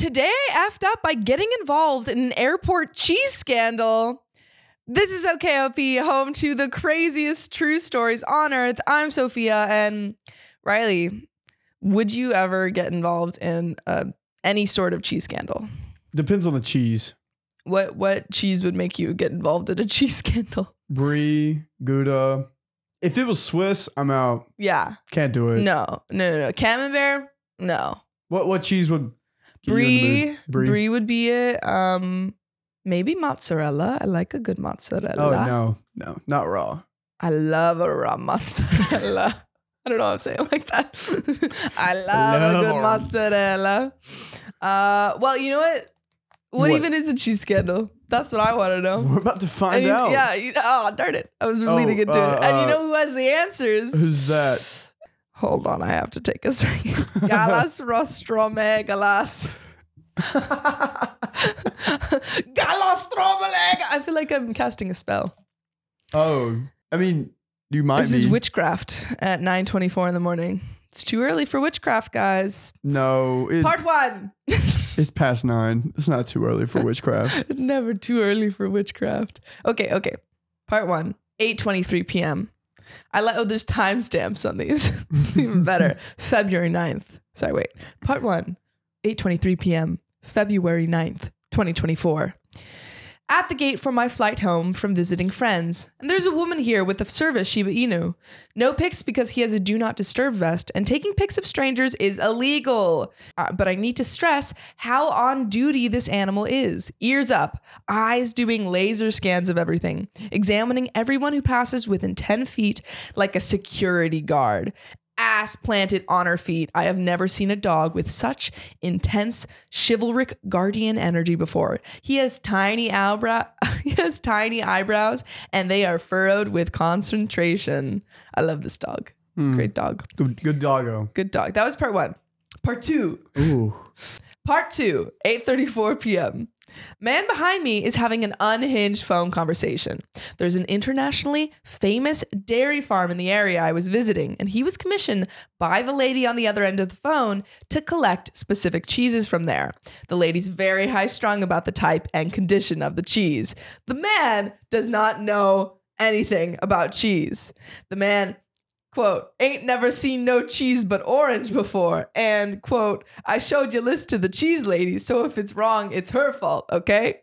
today I effed up by getting involved in an airport cheese scandal. This is OKOP, home to the craziest true stories on earth. I'm Sophia and Riley. Would you ever get involved in uh, any sort of cheese scandal? Depends on the cheese. What what cheese would make you get involved in a cheese scandal? Brie, Gouda. If it was Swiss, I'm out. Yeah. Can't do it. No, no, no, no. Camembert? No. What what cheese would get you in the Brie, brie, would be it. Um, maybe mozzarella. I like a good mozzarella. Oh no, no, not raw. I love a raw mozzarella. I don't know why I'm saying it like that. I love, love a good mozzarella. Uh, well, you know what? What, What? even is a cheese scandal? That's what I want to know. We're about to I find mean, out. Yeah. You, oh, darn it! I was Oh, leading into uh, it, and you uh, know who has the answers? Who's that? Hold on, I have to take a second. Galas rostrome galas. Galas tromeleg. I feel like I'm casting a spell. oh, I mean, you might This be. is witchcraft at 9:24 in the morning. It's too early for witchcraft, guys. no, it, Part one. it's past nine. It's not too early for witchcraft. Never too early for witchcraft. Okay, okay. Part one. 8:23 p.m. I like. Oh, there's timestamps on these. Even better. February 9th. Sorry, wait. Part one. 8:23 p.m. February 9th, 2024. At the gate for my flight home from visiting friends, and there's a woman here with a service Shiba Inu. No pics because he has a do not disturb vest, and taking pics of strangers is illegal. Uh, but I need to stress how on duty this animal is. Ears up, eyes doing laser scans of everything, examining everyone who passes within 10 feet like a security guard. Ass planted on her feet. I have never seen a dog with such intense chivalric guardian energy before. He has tiny eyebrow he has tiny eyebrows and they are furrowed with concentration. I love this dog. Hmm. Great dog. Good, good doggo. Good dog. That was part 1. Part 2. Ooh. Part 2, 8:34 p.m. Man behind me is having an unhinged phone conversation. There's an internationally famous dairy farm in the area I was visiting, and he was commissioned by the lady on the other end of the phone to collect specific cheeses from there. The lady's very high strung about the type and condition of the cheese. The man does not know anything about cheese. The man quote, ain't never seen no cheese but orange before. And quote, I showed your list to the cheese lady, so if it's wrong, it's her fault, okay?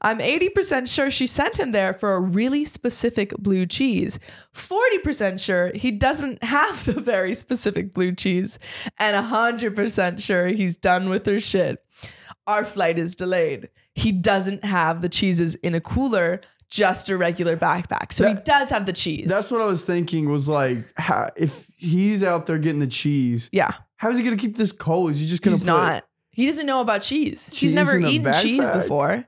I'm 80% sure she sent him there for a really specific blue cheese. 40% sure he doesn't have the very specific blue cheese. And 100% sure he's done with her shit. Our flight is delayed. He doesn't have the cheeses in a cooler, just a regular backpack. So he does have the cheese. That's what I was thinking. Was like, how, if he's out there getting the cheese, yeah. how's he gonna keep this cold? Is he just gonna? He's not. He doesn't know about cheese. cheese He's never eaten cheese before.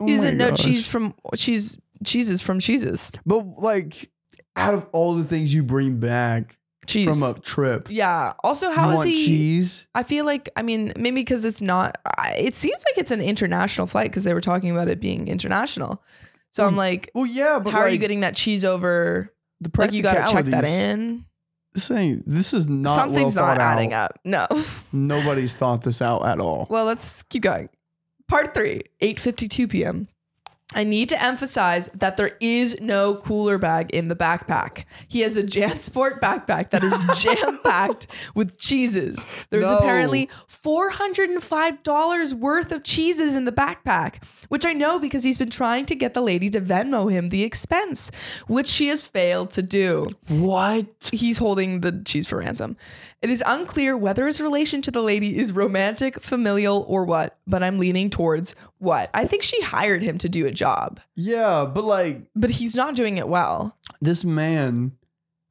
Oh he doesn't know gosh. cheese from cheese cheeses from cheeses. But like, out of all the things you bring back Cheese. from a trip, yeah. Also, how you is he? cheese? I feel like I mean maybe because it's not. It seems like it's an international flight because they were talking about it being international. So I'm like, Well, yeah, but how are you getting that cheese over? the Like you got to check that in. This ain't. This is not. Something's well not adding out. up. No. Nobody's thought this out at all. Well, let's keep going. Part three, 8.52 p.m. I need to emphasize that there is no cooler bag in the backpack. He has a JanSport backpack that is jam packed with cheeses. There's No. apparently $405 worth of cheeses in the backpack, which I know because he's been trying to get the lady to Venmo him the expense, which she has failed to do what? he's holding the cheese for ransom. It is unclear whether his relation to the lady is romantic, familial, or what, but I'm leaning towards what. I think she hired him to do a job, Yeah, but like but he's not doing it well. this man,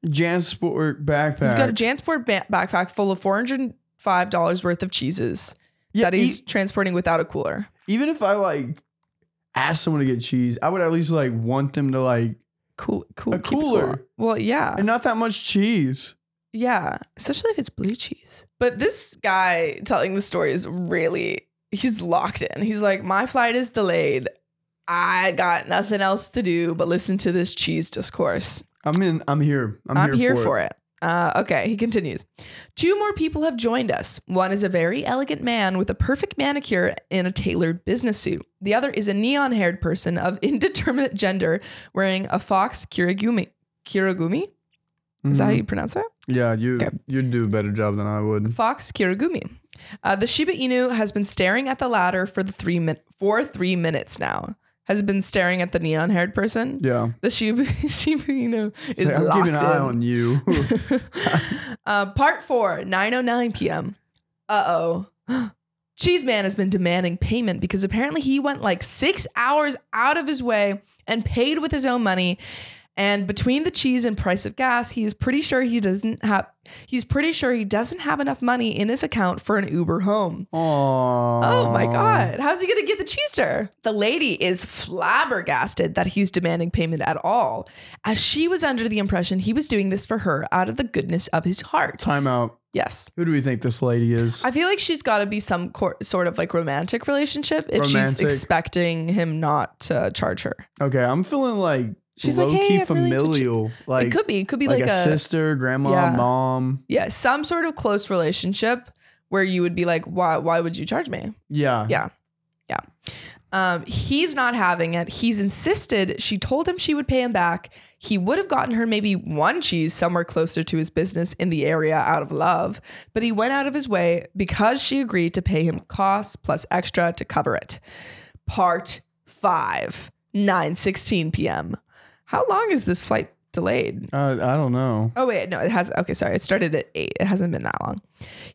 Jansport backpack. He's got a JanSport ba- backpack full of $405 worth of cheeses yeah, that he's e- transporting without a cooler. even if I like ask someone to get cheese, I would at least like want them to like Cool, cool. A keep it cooler. Well, yeah. and not that much cheese. Yeah, especially if it's blue cheese. But this guy telling the story is really, he's locked in. He's like, my flight is delayed. I got nothing else to do but listen to this cheese discourse. I'm in. I'm here. I'm, I'm, here, for, for it. it. Uh, okay, he continues. Two more people have joined us. One is a very elegant man with a perfect manicure in a tailored business suit. The other is a neon haired person of indeterminate gender wearing a fox kirigumi. Kirigumi? Is that how Mhm. you pronounce it? Yeah, you Okay. you'd do a better job than I would. Fox Kirigumi. Uh, the Shiba Inu has been staring at the ladder for the three min- for three minutes now. Has been staring at the neon haired person. Yeah, The Shiba, Shiba Inu is I'm locked keeping an eye in. on you. uh, part four, 9.09 p.m. Uh oh. Cheese Man has been demanding payment because apparently he went like six hours out of his way and paid with his own money. And between the cheese and price of gas, he is pretty sure he doesn't have. He's pretty sure he doesn't have enough money in his account for an Uber home. Aww. Oh my God. How's he going to get the cheese to her? The lady is flabbergasted that he's demanding payment at all, as she was under the impression he was doing this for her out of the goodness of his heart. Time out. Yes. Who do we think this lady is? I feel like she's got to be some cor- sort of like romantic relationship if she's expecting him not to charge her. okay, I'm feeling like She's like, low "Hey, key I really familial. Like it could be. It could be like, like, a, a, sister, grandma, Yeah. mom. yeah, some sort of close relationship where you would be like, why, why would you charge me? Yeah. Yeah. Yeah. Um, he's not having it. He's insisted. She told him she would pay him back. He would have gotten her maybe one cheese somewhere closer to his business in the area out of love, but he went out of his way because she agreed to pay him costs plus extra to cover it. Part five, 9 16 p.m. How long is this flight delayed? Uh, I don't know. Oh wait, no, it has. Okay, sorry, it started at eight. It hasn't been that long.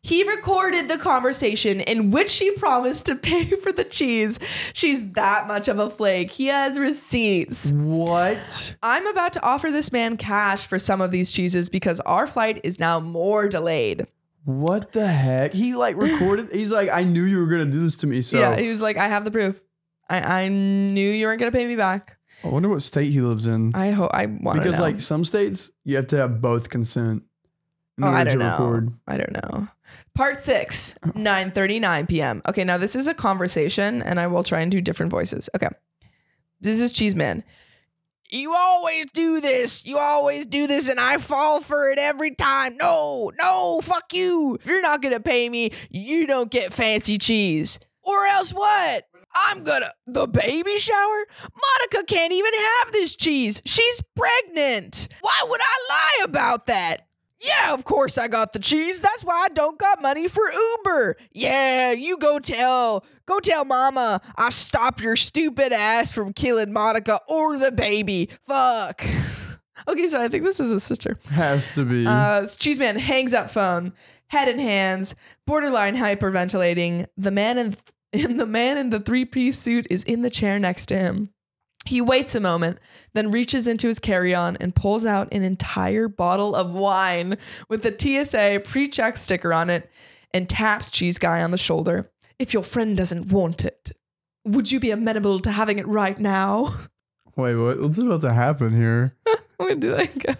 He recorded the conversation in which she promised to pay for the cheese. She's that much of a flake. He has receipts. What? I'm about to offer this man cash for some of these cheeses because our flight is now more delayed. What the heck? He like recorded. He's like, I knew you were gonna do this to me. So yeah, he was like, I have the proof. I, I knew you weren't gonna pay me back. I wonder what state he lives in. I hope I want to because like some states, you have to have both consent. in Oh, I order don't to know. record. I don't know. Part six, 9.39 p.m. Okay, now this is a conversation and I will try and do different voices. Okay. This is Cheeseman. You always do this. You always do this and I fall for it every time. No, no, fuck you. If you're not going to pay me, you don't get fancy cheese. Or else what? I'm gonna. The baby shower? Monica can't even have this cheese. She's pregnant. Why would I lie about that? Yeah, of course I got the cheese. That's why I don't got money for Uber. Yeah, you go tell, go tell mama I stop your stupid ass from killing Monica or the baby. Fuck. okay, so I think this is a sister. Has to be. Uh, Cheeseman hangs up phone, head in hands, borderline hyperventilating. The man in, in the man in the three piece suit is in the chair next to him. He waits a moment, then reaches into his carry on and pulls out an entire bottle of wine with the TSA pre check sticker on it and taps Cheese Guy on the shoulder. If your friend doesn't want it, would you be amenable to having it right now? Wait, what, what's about to happen here? I'm gonna do again.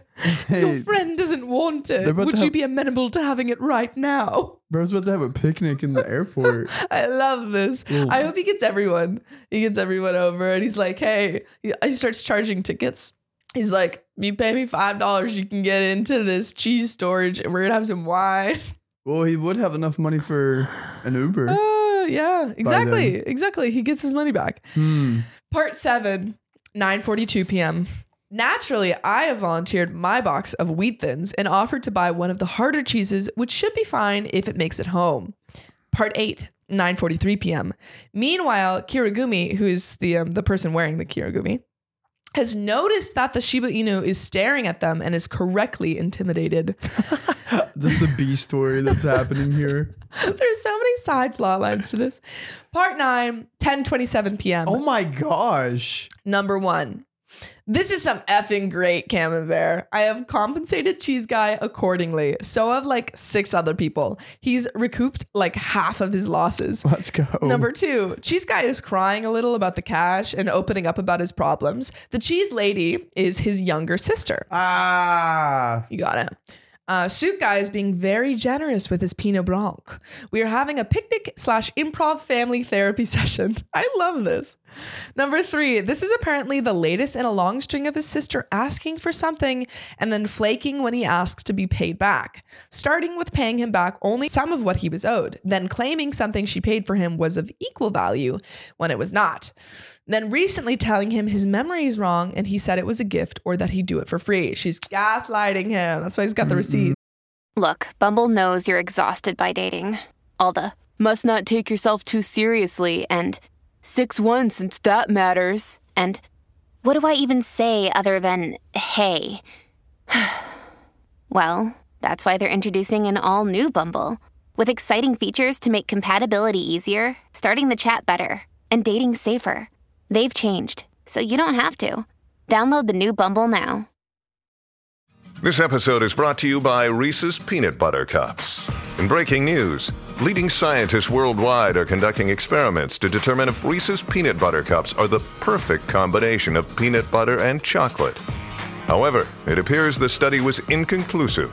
Hey, your friend doesn't want They're it, about to would you have- be amenable to having it right now? bro's about to have a picnic in the airport. I love this. Ooh. I hope he gets everyone. He gets everyone over and he's like, hey, he he starts charging tickets. He's like, you pay me $5, you can get into this cheese storage and we're going to have some wine. well, he would have enough money for an Uber. Uh, yeah, exactly. Exactly. He gets his money back. Hmm. Part seven, 9:42 p.m. Naturally, I have volunteered my box of wheat thins and offered to buy one of the harder cheeses, which should be fine if it makes it home. Part eight, 9:43 p.m. Meanwhile, Kirigumi, who is the um, the person wearing the Kirigumi, has noticed that the Shiba Inu is staring at them and is correctly intimidated. this is the B story that's happening here. There's so many side plot lines to this. Part 9, 10:27 p.m. Oh my gosh. Number one. This is some effing great camembert. I have compensated Cheese Guy accordingly. So have like six other people. He's recouped like half of his losses. Let's go. Number two, Cheese Guy is crying a little about the cash and opening up about his problems. The cheese lady is his younger sister. Ah. You got it. Uh, Suit Guy is being very generous with his Pinot Blanc. We are having a picnic slash improv family therapy session. I love this. Number three, this is apparently the latest in a long string of his sister asking for something and then flaking when he asks to be paid back. Starting with paying him back only some of what he was owed, then claiming something she paid for him was of equal value when it was not. Then recently telling him his memory is wrong and he said it was a gift or that he'd do it for free. She's gaslighting him. That's why he's got the receipt. Look, Bumble knows you're exhausted by dating. All the must not take yourself too seriously and 6 1 since that matters. And what do I even say other than hey? well, that's why they're introducing an all new Bumble with exciting features to make compatibility easier, starting the chat better, and dating safer. They've changed, so you don't have to. Download the new Bumble now. This episode is brought to you by Reese's Peanut Butter Cups. In breaking news, leading scientists worldwide are conducting experiments to determine if Reese's Peanut Butter Cups are the perfect combination of peanut butter and chocolate. However, it appears the study was inconclusive,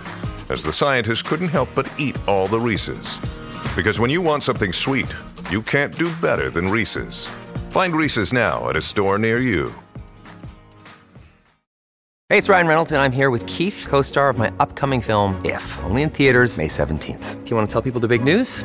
as the scientists couldn't help but eat all the Reese's. Because when you want something sweet, you can't do better than Reese's. Find Reese's now at a store near you. Hey, it's Ryan Reynolds, and I'm here with Keith, co star of my upcoming film, If, only in theaters, May 17th. Do you want to tell people the big news?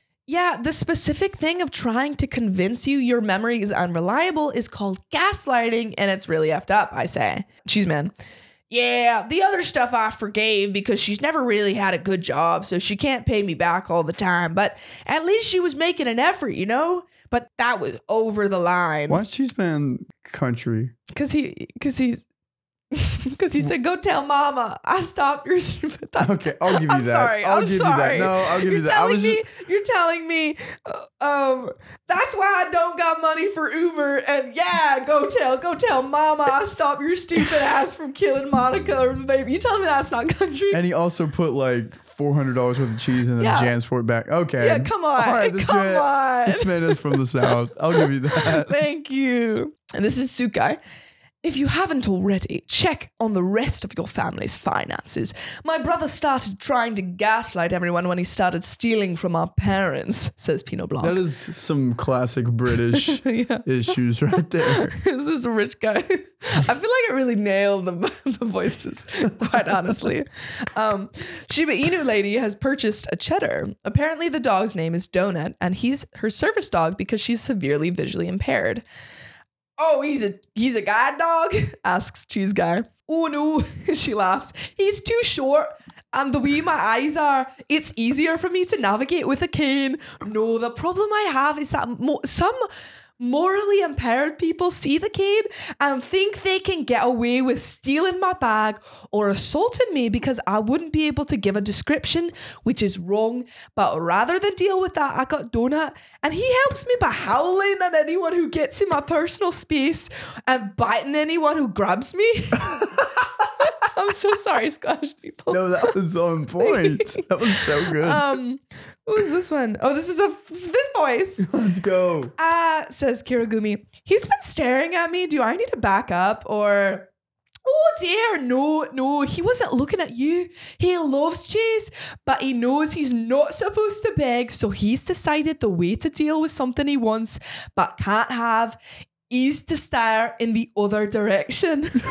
Yeah, the specific thing of trying to convince you your memory is unreliable is called gaslighting, and it's really effed up, I say. Cheese man. Yeah, the other stuff I forgave because she's never really had a good job, so she can't pay me back all the time. But at least she was making an effort, you know? But that was over the line. why Cheese Man country? Because he, because he's, because he said, "Go tell mama I stopped your." Okay, I'll give you I'm that. Sorry, I'll I'm give you that. sorry. No, I'll give you you're that. I Telling was me, just- you're telling me, uh, um, that's why I don't got money for Uber. And yeah, go tell, go tell mama I stopped your stupid ass from killing Monica or the baby. You tell me that's not country? And he also put like four hundred dollars worth of cheese in the Yeah. Jansport bag. Okay. Yeah, come on. All right, this Come man, on. This man is from the south. I'll give you that. Thank you. And this is Suit Guy. If you haven't already, check on the rest of your family's finances. My brother started trying to gaslight everyone when he started stealing from our parents, says Pinot Blanc. That is some classic British yeah. issues right there. This is a rich guy. I feel like it really nailed the, the voices, quite honestly. Um, Shiba Inu lady has purchased a cheddar. Apparently, the dog's name is Donut, and he's her service dog because she's severely visually impaired. Oh, he's a he's a guide dog? asks Cheese Guy. Oh no, she laughs. He's too short. And the way my eyes are, it's easier for me to navigate with a cane. No, the problem I have is that mo- some morally impaired people see the cane and think they can get away with stealing my bag or assaulting me because I wouldn't be able to give a description, which is wrong. But rather than deal with that, I got Donut and he helps me by howling at anyone who gets in my personal space and biting anyone who grabs me. I'm so sorry, Scottish people. No, that was on point. That was so good. Um, who is this one? Oh, this is a fifth voice. Let's go. Uh, says Kiragumi. He's been staring at me. Do I need to back up or? Oh dear, no, no, he wasn't looking at you. He loves cheese, but he knows he's not supposed to beg, so he's decided the way to deal with something he wants but can't have is to stare in the other direction.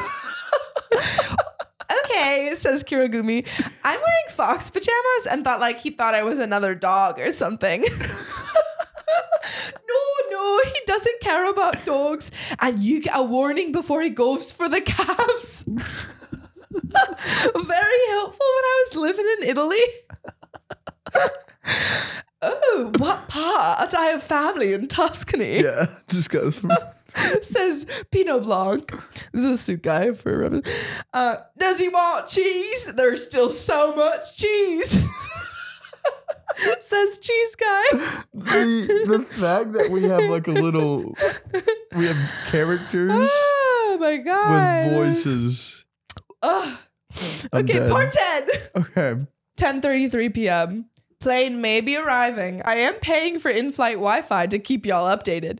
okay, says Kiragumi. I'm wearing fox pajamas and thought like he thought I was another dog or something. no, no, he doesn't care about dogs. And you get a warning before he goes for the calves. Very helpful when I was living in Italy. oh, what part? I have family in Tuscany Yeah, this goes from. says Pinot Blanc. This is a suit guy for reference. Uh, does he want cheese? There's still so much cheese. says cheese guy. the, the fact that we have like a little. We have characters Oh my god. with voices. Ugh. I'm Okay, dead. part 10. Okay. 10:33 p.m. Plane may be arriving. I am paying for in-flight Wi-Fi to keep y'all updated.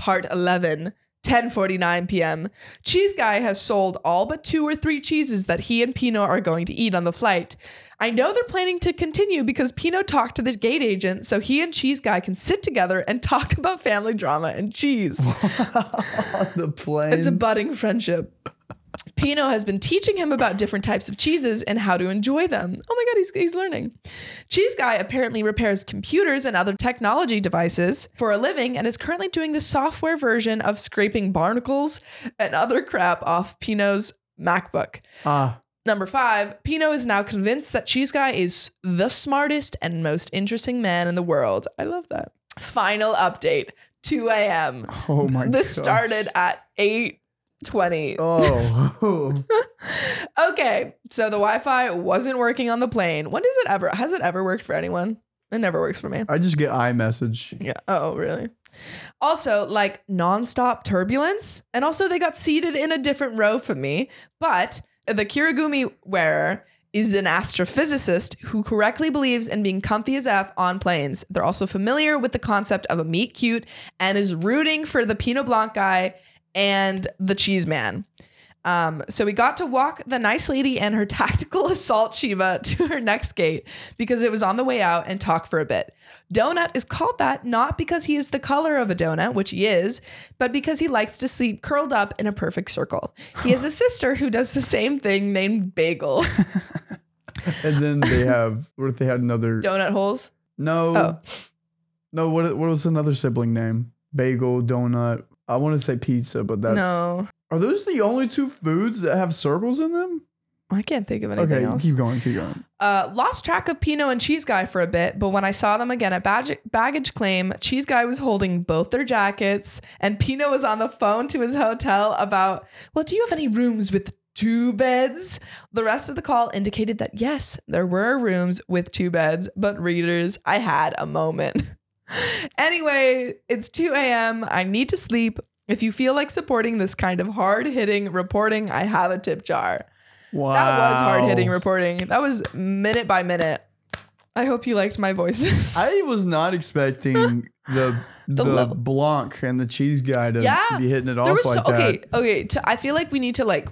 Part 11. 10:49 p.m. Cheese guy has sold all but two or three cheeses that he and Pinot are going to eat on the flight. I know they're planning to continue because Pinot talked to the gate agent so he and Cheese guy can sit together and talk about family drama and cheese. On the plane. It's a budding friendship. Pinot has been teaching him about different types of cheeses and how to enjoy them. Oh my God, he's, he's learning. Cheese Guy apparently repairs computers and other technology devices for a living and is currently doing the software version of scraping barnacles and other crap off Pinot's MacBook. ah. Number five, Pinot is now convinced that Cheese Guy is the smartest and most interesting man in the world. I love that. Final update 2 a.m. Oh my god. This started at 8:20. Oh. Okay, so the Wi-Fi wasn't working on the plane. When does it ever? Has it ever worked for anyone? It never works for me. I just get iMessage. Yeah. Oh, really? Also, like nonstop turbulence, and also they got seated in a different row from me. But the Kirigumi wearer is an astrophysicist who correctly believes in being comfy as f on planes. They're also familiar with the concept of a meet cute and is rooting for the Pinot Blanc guy and the cheese man. Um, so we got to walk the nice lady and her tactical assault Shiba to her next gate because it was on the way out and talk for a bit. Donut is called that not because he is the color of a donut, which he is, but because he likes to sleep curled up in a perfect circle. He has a sister who does the same thing named Bagel. And then they have what if they had another donut holes. No. Oh. No, what what was another sibling name? Bagel, donut. I want to say pizza, but that's no, Are those the only two foods that have circles in them? I can't think of anything Okay, else. keep going, keep going. Uh, lost track of Pinot and Cheese Guy for a bit, but when I saw them again at baggage, baggage claim, Cheese Guy was holding both their jackets, and Pinot was on the phone to his hotel about, well, do you have any rooms with two beds? The rest of the call indicated that yes, there were rooms with two beds, but readers, I had a moment. anyway, it's 2 a.m. I need to sleep. If you feel like supporting this kind of hard hitting reporting, I have a tip jar. Wow. That was hard hitting reporting. That was minute by minute. I hope you liked my voices. I was not expecting the the, level. Blanc and the cheese guy to yeah, be hitting it off like so, okay, that. okay. To, I feel like we need to like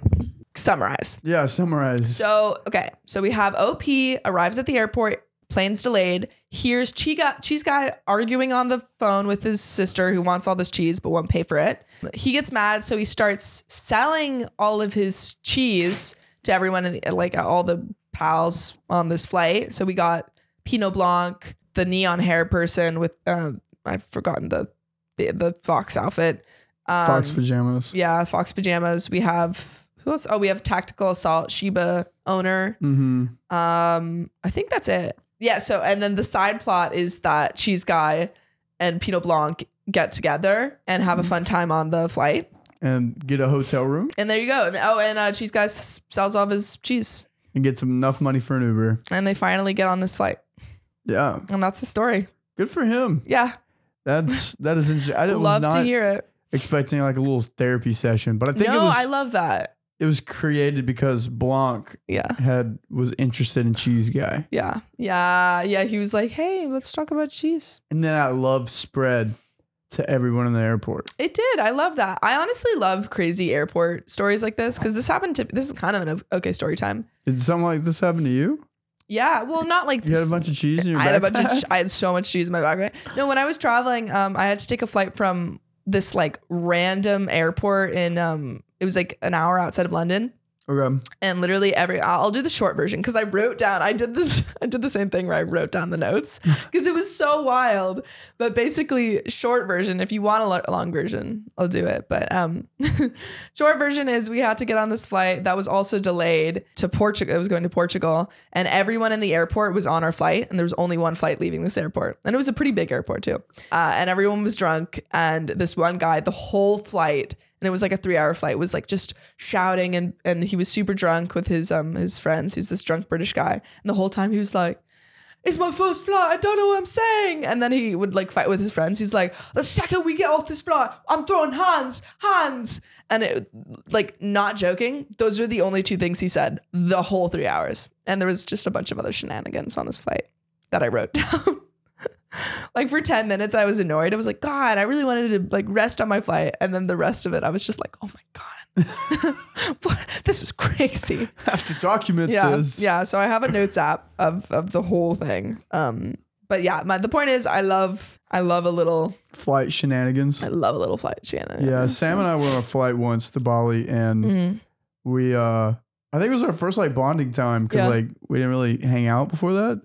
summarize. Yeah, summarize. So okay, so we have OP arrives at the airport, plane's delayed. Here's cheese guy, cheese guy arguing on the phone with his sister who wants all this cheese but won't pay for it. He gets mad, so he starts selling all of his cheese to everyone in the, like all the pals on this flight. So we got Pinot Blanc, the neon hair person with uh, I've forgotten the the, the fox outfit. Um, Fox pajamas. yeah, Fox pajamas. We have who else? Oh, we have Tactical Assault Shiba owner. Mm-hmm. Um, I think that's it. Yeah. So, and then the side plot is that Cheese Guy and Pinot Blanc get together and have a fun time on the flight. And get a hotel room And there you go. And- Oh, and uh, Cheese Guy s- sells off his cheese, and get some enough money for an Uber. and they finally get on this flight, Yeah. and that's the story. Good for him. Yeah, That's that is interesting. I didn't- was love not to hear it. expecting like a little therapy session, but I think no, it was I love that. It was created because Blanc Yeah. had was interested in cheese guy. Yeah. Yeah. Yeah. He was like, hey, let's talk about cheese. And then that love spread to everyone in the airport. It did. I love that. I honestly love crazy airport stories like this because this happened to this is kind of an okay story time. Did something like this happen to you? Yeah. Well, not like You had a bunch of cheese in your I had a bunch of backpack? I had so much cheese in my backpack. No, when I was traveling, um, I had to take a flight from this like random airport in um it was like an hour outside of London. Okay. And literally every I'll do the short version because I wrote down I did this I did the same thing where I wrote down the notes because it was so wild. But basically, short version. If you want a long version, I'll do it. But um, short version is we had to get on this flight that was also delayed to Portugal. It was going to Portugal, and everyone in the airport was on our flight, and there was only one flight leaving this airport, and it was a pretty big airport too. Uh, and everyone was drunk, and this one guy, the whole flight and it was like a three hour flight was like just shouting and and he was super drunk with his um his friends he's this drunk british guy and the whole time he was like it's my first flight. I don't know what I'm saying. And then he would like fight with his friends. He's like, the second we get off this flight, I'm throwing hands, hands. And it, like, not joking, those were the only two things he said the whole three hours. And there was just a bunch of other shenanigans on this flight that I wrote down. Like for 10 minutes, I was annoyed. I was like, God, I really wanted to like rest on my flight. And then the rest of it, I was just like, oh my God, what? this is crazy I have to document yeah, this. Yeah, so I have a notes app of of the whole thing. Um, but yeah, my the point is, I love I love a little Flight shenanigans. I love a little flight shenanigans Yeah, Sam and I were on a flight once to Bali, and Mhm. we, uh I think it was our first like bonding time because Yeah. like we didn't really hang out before that,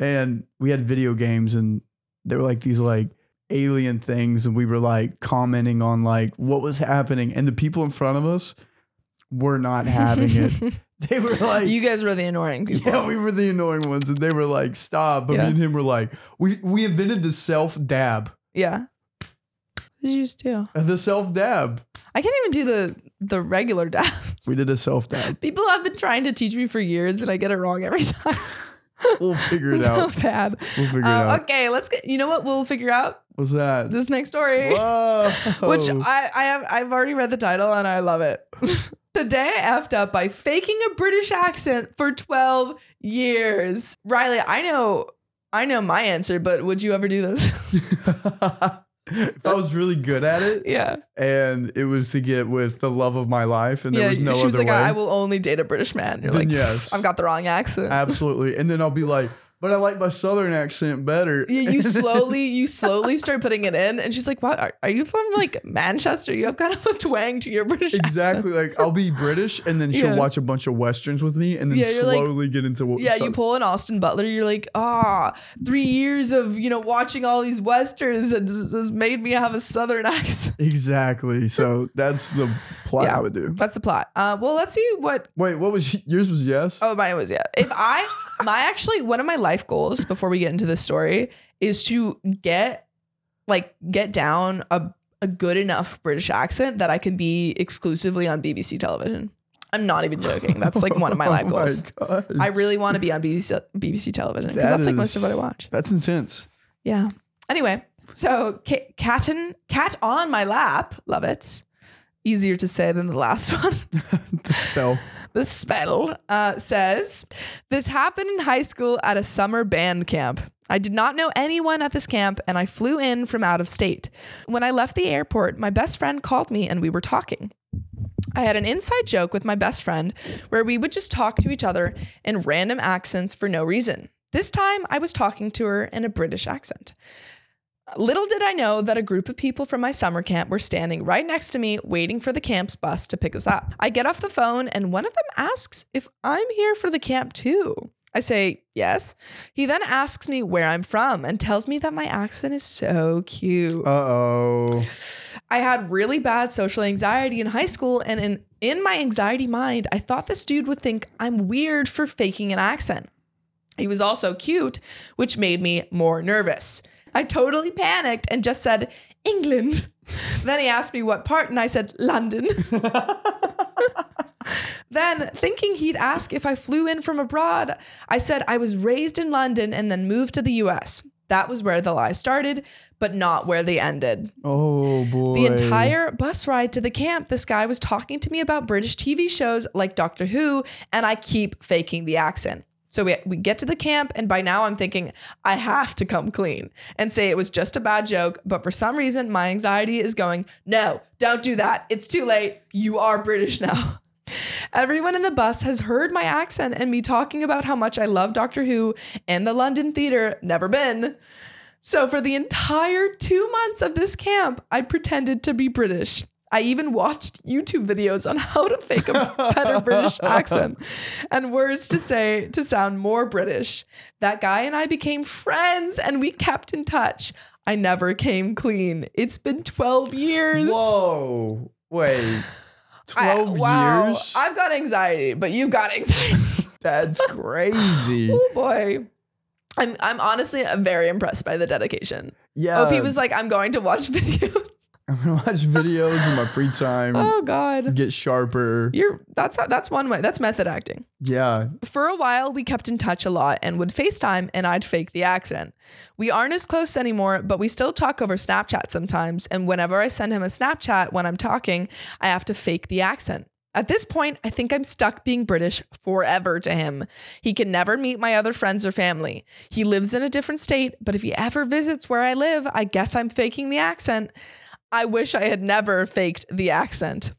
and we had video games, and they were like these like alien things, and we were like commenting on like what was happening, and the people in front of us were not having it. They were like, you guys were the annoying people. Yeah, we were the annoying ones, and they were like, "Stop!" But Yeah. me and him were like, "We we invented the self dab, Yeah. What did you just do? Uh, the self dab. I can't even do the the regular dab. We did a self dab. People have been trying to teach me for years, and I get it wrong every time. We'll figure it so out. bad. We'll figure it Uh, out. okay, let's get. You know what? We'll figure out What's that? this next story. Whoa! which I, I have I've already read the title and I love it. Today I effed up by faking a British accent for 12 years. Riley, I know I know my answer, but would you ever do this? If I was really good at it, yeah. and it was to get with the love of my life, and there was no she was other like, way, I will only date a British man. You're Then like, yes. I've got the wrong accent. absolutely. And then I'll be like, but I like my southern accent better. Yeah, you slowly, you slowly start putting it in, and she's like, "What? Are, are you from like Manchester? You have kind of a twang to your British accent." Exactly. Like I'll be British, and then she'll Yeah. watch a bunch of westerns with me, and then Yeah, you're like- slowly get into what. Yeah, so- you pull an Austin Butler. You're like, ah, three years of you know watching all these westerns and this has made me have a southern accent. Exactly. So that's the plot. I would do. That's the plot. Uh, well, let's see what. Wait, what was yours? Was yes? Oh, mine was yeah. If I, my actually one of my life goals before we get into this story is to get like get down a a good enough British accent that I can be exclusively on BBC television. I'm not even joking. That's like one of my oh life Oh goals. gosh. I really want to be on BBC BBC television because That that's like most of what I watch. That's intense. Yeah. Anyway, so ca- cat and cat on my lap, love it. Easier to say than the last one. The spell. The spell uh, says this happened in high school at a summer band camp. I did not know anyone at this camp, and I flew in from out of state. When I left the airport, my best friend called me, and we were talking. I had an inside joke with my best friend where we would just talk to each other in random accents for no reason. This time, I was talking to her in a British accent. Little did I know that a group of people from my summer camp were standing right next to me, waiting for the camp's bus to pick us up. I get off the phone, and one of them asks if I'm here for the camp too. I say, yes. He then asks me where I'm from and tells me that my accent is so cute. Uh oh. I had really bad social anxiety in high school, and in, in my anxiety mind, I thought this dude would think I'm weird for faking an accent. He was also cute, which made me more nervous. I totally panicked and just said, England. then he asked me what part, and I said, London. then, thinking he'd ask if I flew in from abroad, I said I was raised in London and then moved to the US. That was where the lie started, but not where they ended. Oh boy. The entire bus ride to the camp, this guy was talking to me about British TV shows like Doctor Who, and I keep faking the accent. So we, we get to the camp, and by now I'm thinking, I have to come clean and say it was just a bad joke. But for some reason, my anxiety is going, no, don't do that. It's too late. You are British now. Everyone in the bus has heard my accent and me talking about how much I love Doctor Who and the London Theatre, never been. So for the entire two months of this camp, I pretended to be British. I even watched YouTube videos on how to fake a better British accent and words to say to sound more British. That guy and I became friends and we kept in touch. I never came clean. It's been 12 years. Whoa. Wait. I- 12 wow. years? I've got anxiety, but you've got anxiety. That's crazy. oh boy. I'm I'm honestly uh, very impressed by the dedication. yeah. OP was like, I'm going to watch videos. I'm gonna watch videos in my free time. Oh God. Get sharper. You're that's that's one way. That's method acting. Yeah. For a while, we kept in touch a lot and would FaceTime, and I'd fake the accent. We aren't as close anymore, but we still talk over Snapchat sometimes. And whenever I send him a Snapchat when I'm talking, I have to fake the accent. At this point, I think I'm stuck being British forever to him. He can never meet my other friends or family. He lives in a different state, but if he ever visits where I live, I guess I'm faking the accent. I wish I had never faked the accent.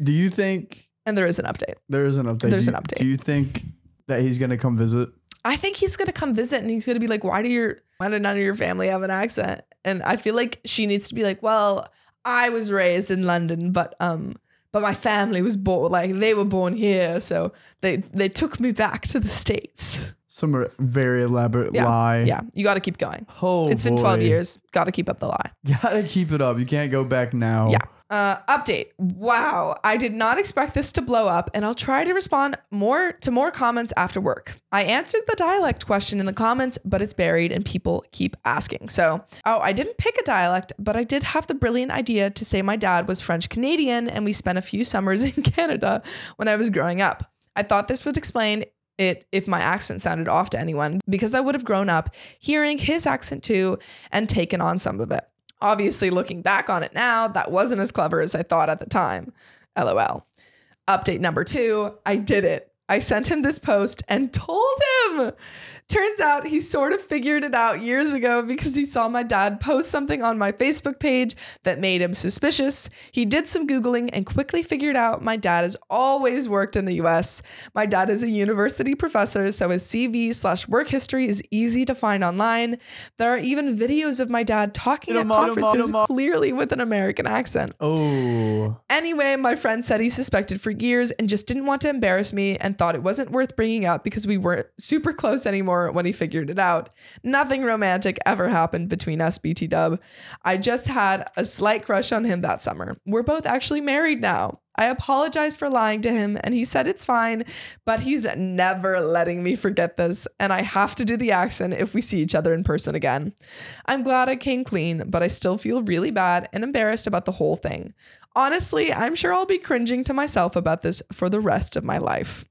Do you think And there is an update. there is an update? There's do an you- update. Do you think that he's gonna come visit? I think he's gonna come visit and he's gonna be like, "Why do your why do none of your family have an accent?" And I feel like she needs to be like, "Well, I was raised in London, but um, but my family was born like they were born here, so they they took me back to the states." Some very elaborate Yeah, lie. yeah, you got to keep going. Oh, it's been twelve years. Got to keep up the lie. Gotta keep it up. You can't go back now. Yeah. Uh, update. Wow, I did not expect this to blow up, and I'll try to respond more to more comments after work. I answered the dialect question in the comments, but it's buried and people keep asking. So, oh, I didn't pick a dialect, but I did have the brilliant idea to say my dad was French Canadian and we spent a few summers in Canada when I was growing up. I thought this would explain it if my accent sounded off to anyone because I would have grown up hearing his accent too and taken on some of it. Obviously, looking back on it now, that wasn't as clever as I thought at the time. LOL. Update number two I did it. I sent him this post and told him. Turns out he sort of figured it out years ago because he saw my dad post something on my Facebook page that made him suspicious. He did some Googling and quickly figured out my dad has always worked in the US. My dad is a university professor, so his CV slash work history is easy to find online. There are even videos of my dad talking at at 'em on, 'em on, conferences clearly with an American accent. Oh. Anyway, my friend said he suspected for years and just didn't want to embarrass me and thought it wasn't worth bringing up because we weren't super close anymore when he figured it out. Nothing romantic ever happened between us, BT Dub. I just had a slight crush on him that summer. We're both actually married now. I apologized for lying to him and he said it's fine, but he's never letting me forget this and I have to do the accent if we see each other in person again. I'm glad I came clean, but I still feel really bad and embarrassed about the whole thing. Honestly, I'm sure I'll be cringing to myself about this for the rest of my life.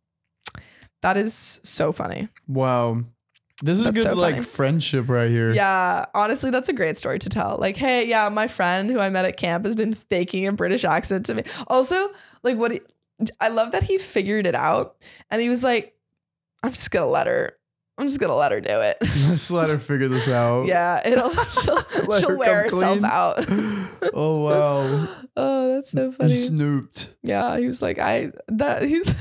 That is so funny. Wow. This is That's good so like funny. friendship right here. Yeah, honestly, that's a great story to tell. Like, hey, yeah, my friend who I met at camp has been faking a British accent to me. Also, like, what he, I love that he figured it out and he was like, I'm just gonna let her, I'm just gonna let her do it. Let's let her figure this out. yeah, it'll, she'll, she'll her wear herself clean. out. Oh wow. oh, that's so funny. He snooped. Yeah, he was like, I that he's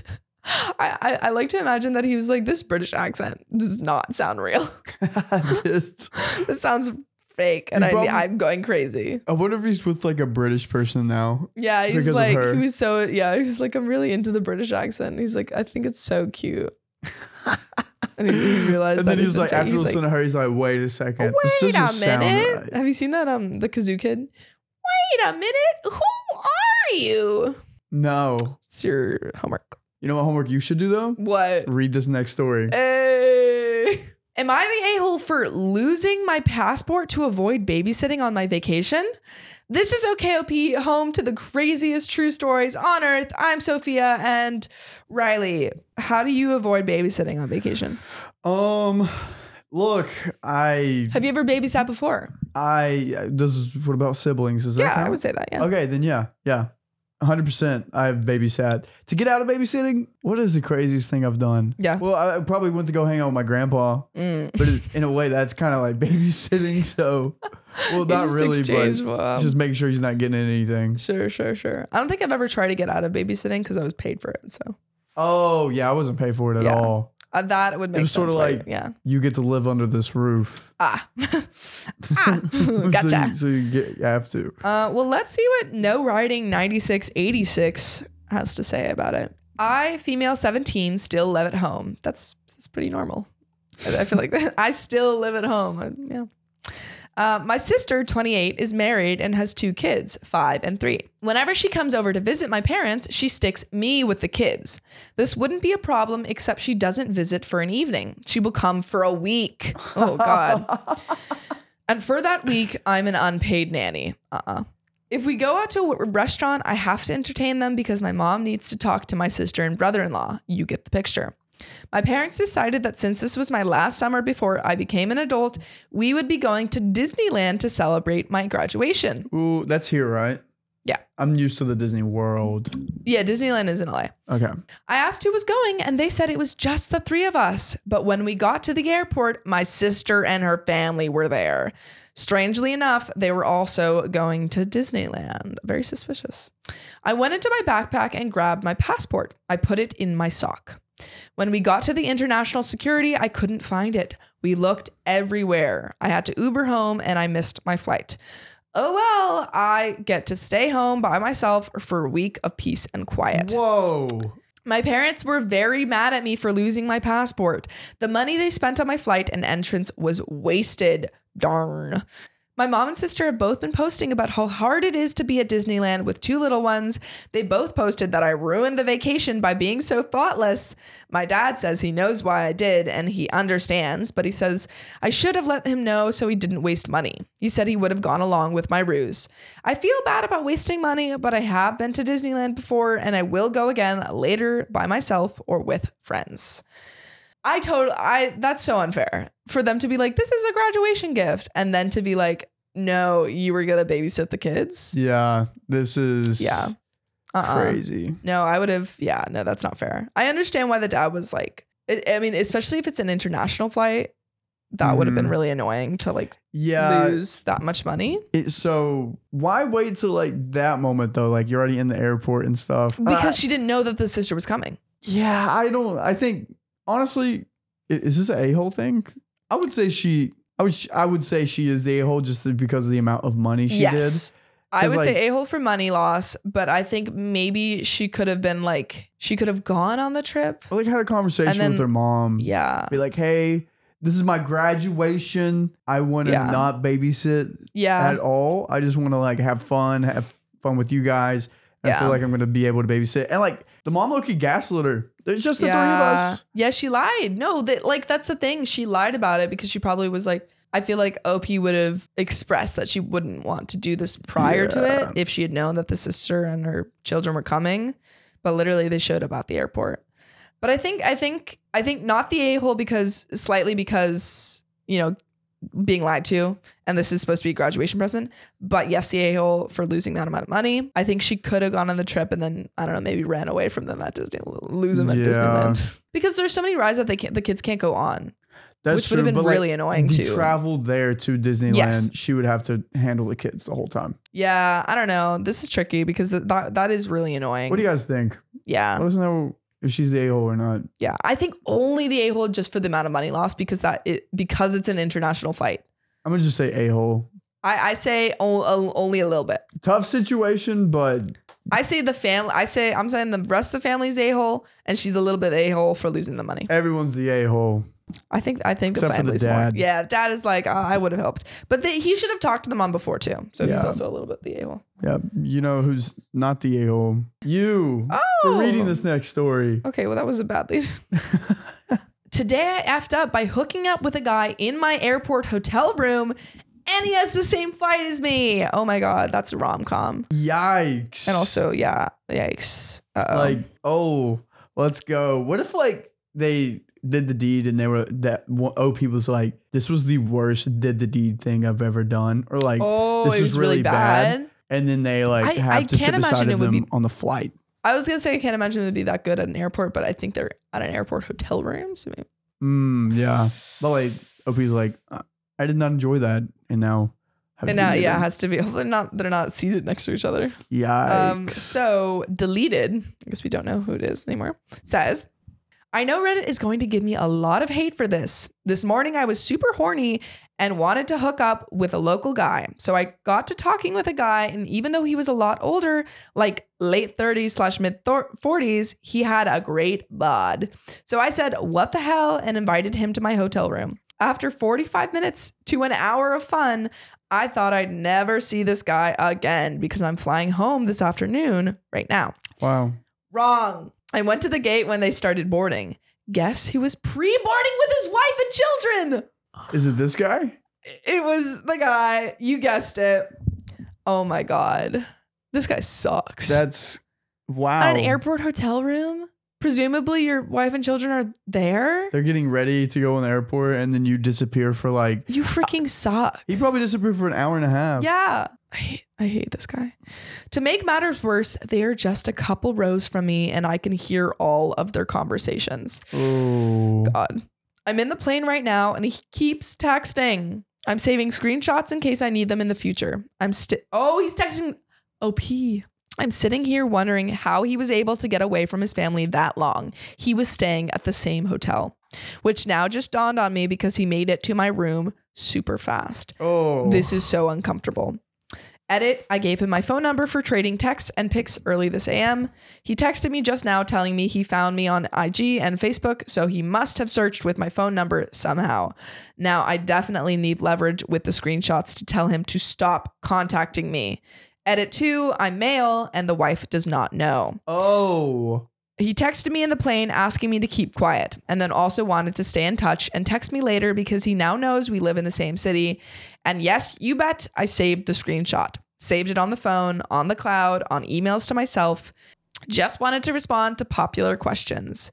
I, I I like to imagine that he was like, this British accent does not sound real. This- this sounds fake, and I, probably- I'm going crazy. I wonder if he's with like a British person now. Yeah, he's like, he was so yeah, he was like, I'm really into the British accent. He's like, I think it's so cute. and he, he realized And that then he's like, after listening to her, he's like, wait a second. this Wait a minute. right. Have you seen that um the kazoo kid? Wait a minute. Who are you? No. It's your homework. You know what homework you should do though? What? Read this next story. Hey. Am I the a hole for losing my passport to avoid babysitting on my vacation? This is OKOP, home to the craziest true stories on earth. I'm Sophia and Riley. How do you avoid babysitting on vacation? Um, look, I, Have you ever babysat before? I, does, what about siblings? Is that Yeah, I would say that. Yeah. Okay, then yeah, yeah. 100% I've babysat. To get out of babysitting, what is the craziest thing I've done? Yeah. Well, I probably went to go hang out with my grandpa, Mm. but it, in a way, that's kind of like babysitting. So, well, You not just really, but wow. just making sure he's not getting anything. Sure, sure, sure. I don't think I've ever tried to get out of babysitting because I was paid for it. So Oh, yeah, I wasn't paid for it at Yeah. all. Uh, that would make it was sorta right? like- yeah. You get to live under this roof. Ah. ah. so, gotcha. you, so you, get, you have to. Uh, well, let's see what No Writing 9686 has to say about it. I, female 17, still live at home. That's that's pretty normal. I, I feel like I still live at home. Uh, Yeah. Uh, my sister, 28, is married and has two kids, five and three. Whenever she comes over to visit my parents, she sticks me with the kids. This wouldn't be a problem except she doesn't visit for an evening. She will come for a week. Oh, God. and for that week, I'm an unpaid nanny. Uh uh If we go out to a restaurant, I have to entertain them because my mom needs to talk to my sister and brother in law. You get the picture. My parents decided that since this was my last summer before I became an adult, we would be going to Disneyland to celebrate my graduation. Ooh, that's here, right? Yeah. I'm used to the Disney World. Yeah, Disneyland is in LA. Okay. I asked who was going, and they said it was just the three of us. But when we got to the airport, my sister and her family were there. Strangely enough, they were also going to Disneyland. Very suspicious. I went into my backpack and grabbed my passport. I put it in my sock. When we got to the international security, I couldn't find it. We looked everywhere. I had to Uber home and I missed my flight. Oh well, I get to stay home by myself for a week of peace and quiet. Whoa. My parents were very mad at me for losing my passport. The money they spent on my flight and entrance was wasted. Darn. My mom and sister have both been posting about how hard it is to be at Disneyland with two little ones. They both posted that I ruined the vacation by being so thoughtless. My dad says he knows why I did and he understands, but he says I should have let him know so he didn't waste money. He said he would have gone along with my ruse. I feel bad about wasting money, but I have been to Disneyland before and I will go again later by myself or with friends. I told I that's so unfair for them to be like this is a graduation gift and then to be like no you were gonna babysit the kids Yeah. This is yeah uh-uh. crazy. no I would have yeah no that's not fair I understand why the dad was like I I mean especially if it's an international flight that would have been Mhm. really annoying to like Yeah. lose that much money It, so why wait till like that moment though? Like you're already in the airport and stuff. because Uh, she didn't know that the sister was coming yeah, I don't. I think honestly, is this an a hole thing? I would say she. I would. I would say she is the a hole just because of the amount of money she did. yes I 'Cause, would like- say a hole for money loss, but I think maybe she could have been like she could have gone on the trip. did. Like had a conversation then- with her mom. Yeah. Be like, hey, this is my graduation. I want to Yeah. not babysit Yeah. at all. I just want to like have fun, have fun with you guys. And I feel like I'm going to be able to babysit. And like the mom Loki gaslit her. There's just the three of us. Yeah, she lied. No, that like that's the thing. She lied about it because she probably was like I feel like OP would have expressed that she wouldn't want to do this prior to it if she had known that the sister and her children were coming. But literally they showed up at the airport. But I think I think I think not the a-hole because slightly because, you know, being lied to and this is supposed to be a graduation present. But yes, the a-hole for losing that amount of money. I think she could have gone on the trip and then I don't know, maybe ran away from them at Disney lose them at Yeah. Disneyland. Because there's so many rides that they can't the kids can't go on. That's Which would have been but, like, really annoying, too. traveled there to Disneyland, Yes. she would have to handle the kids the whole time. Yeah, I don't know. This is tricky because that that is really annoying. What do you guys think? yeah. Let us know if she's the a hole or not. Yeah. I think only the a-hole just for the amount of money lost because that it because it's an international flight. I'm gonna just say a hole. I, I say o- only a little bit. Tough situation, but I say the family. I say I'm saying the rest of the family's a hole, and she's a little bit a hole for losing the money. everyone's the a hole. I think I think Except the for the family's more. Yeah, dad is like "Oh, I would have helped, but the, he should have talked to the mom before too. So he's also a little bit the a hole. Yeah, you know who's not the a hole? You for Oh. reading this next story. Okay, well that was a bad lead. Today I effed up by hooking up with a guy in my airport hotel room, and he has the same flight as me. Oh my god, that's a rom com. Yikes! And also, yeah, yikes. Uh-oh. like, oh, let's go. What if like they did the deed and they were that OP was like, this was the worst did the deed thing I've ever done, or like, oh, this is really bad. and then they like I- have I to sit can't beside imagine it would them be- on the flight. I was gonna say I can't imagine it would be that good at an airport, but I think they're at an airport hotel room. So maybe. Mm, yeah, but like OP's like, "Uh, I did not enjoy that, and now. And now, yeah, it has to be. Hopefully, not they're not seated next to each other. Yeah. Um, so deleted, I guess we don't know who it is anymore, says, I know Reddit is going to give me a lot of hate for this. This morning I was super horny and wanted to hook up with a local guy. So I got to talking with a guy, and even though he was a lot older, like late 30s slash mid 40s, he had a great bod. So I said, What the hell? and invited him to my hotel room. After 45 minutes to an hour of fun, I thought I'd never see this guy again because I'm flying home this afternoon right now. wow. Wrong. I went to the gate when they started boarding. Guess who was pre boarding with his wife and children? Is it this guy? It was the guy. You guessed it. Oh my god. This guy sucks. That's wow. At an airport hotel room? Presumably your wife and children are there? They're getting ready to go in the airport, and then you disappear for like. You freaking suck. He probably disappeared for an hour and a half. Yeah. I hate, I hate this guy. To make matters worse, they are just a couple rows from me and I can hear all of their conversations. Oh. God. I'm in the plane right now and he keeps texting. I'm saving screenshots in case I need them in the future. I'm still Oh, he's texting OP. I'm sitting here wondering how he was able to get away from his family that long. He was staying at the same hotel, which now just dawned on me because he made it to my room super fast. Oh. This is so uncomfortable. Edit, I gave him my phone number for trading texts and pics early this AM. He texted me just now telling me he found me on IG and Facebook, so he must have searched with my phone number somehow. Now, I definitely need leverage with the screenshots to tell him to stop contacting me. Edit 2, I'm male and the wife does not know. Oh. He texted me in the plane asking me to keep quiet and then also wanted to stay in touch and text me later because he now knows we live in the same city. And yes, you bet I saved the screenshot. Saved it on the phone, on the cloud, on emails to myself. Just wanted to respond to popular questions.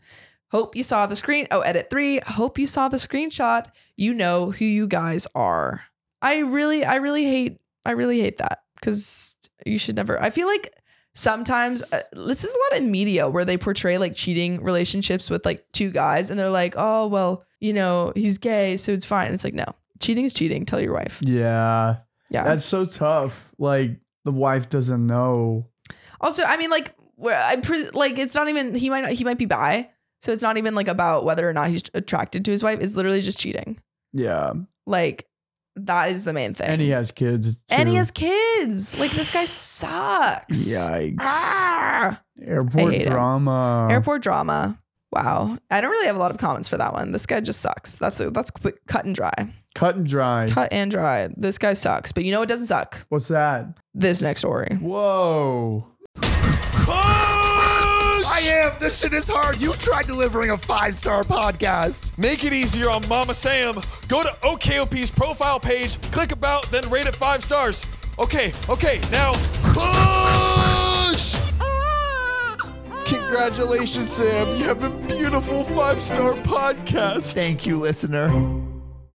Hope you saw the screen. Oh, edit three. Hope you saw the screenshot. You know who you guys are. I really, I really hate, I really hate that because you should never. I feel like sometimes uh, this is a lot in media where they portray like cheating relationships with like two guys and they're like, oh, well, you know, he's gay, so it's fine. It's like, no, cheating is cheating. Tell your wife. Yeah. Yeah. That's so tough. Like the wife doesn't know. also, I mean, like, where I pres- like it's not even he might not, he might be bi, so it's not even like about whether or not he's attracted to his wife. It's literally just cheating. Yeah. Like that is the main thing. And he has kids. and he has kids. Like this guy sucks. Yikes. Ah! Airport hate him. drama. Airport drama. Wow. I don't really have a lot of comments for that one. This guy just sucks. That's a, that's quick, cut and dry. Cut and dry. Cut and dry. This guy sucks. But you know what doesn't suck? What's that? This next story. Whoa. I am. This shit is hard. You tried delivering a five star podcast. Make it easier on Mama Sam. Go to OKOP's profile page, click about, then rate it five stars. Okay, okay, now push! Congratulations, Sam. You have a beautiful five star podcast. Thank you, listener.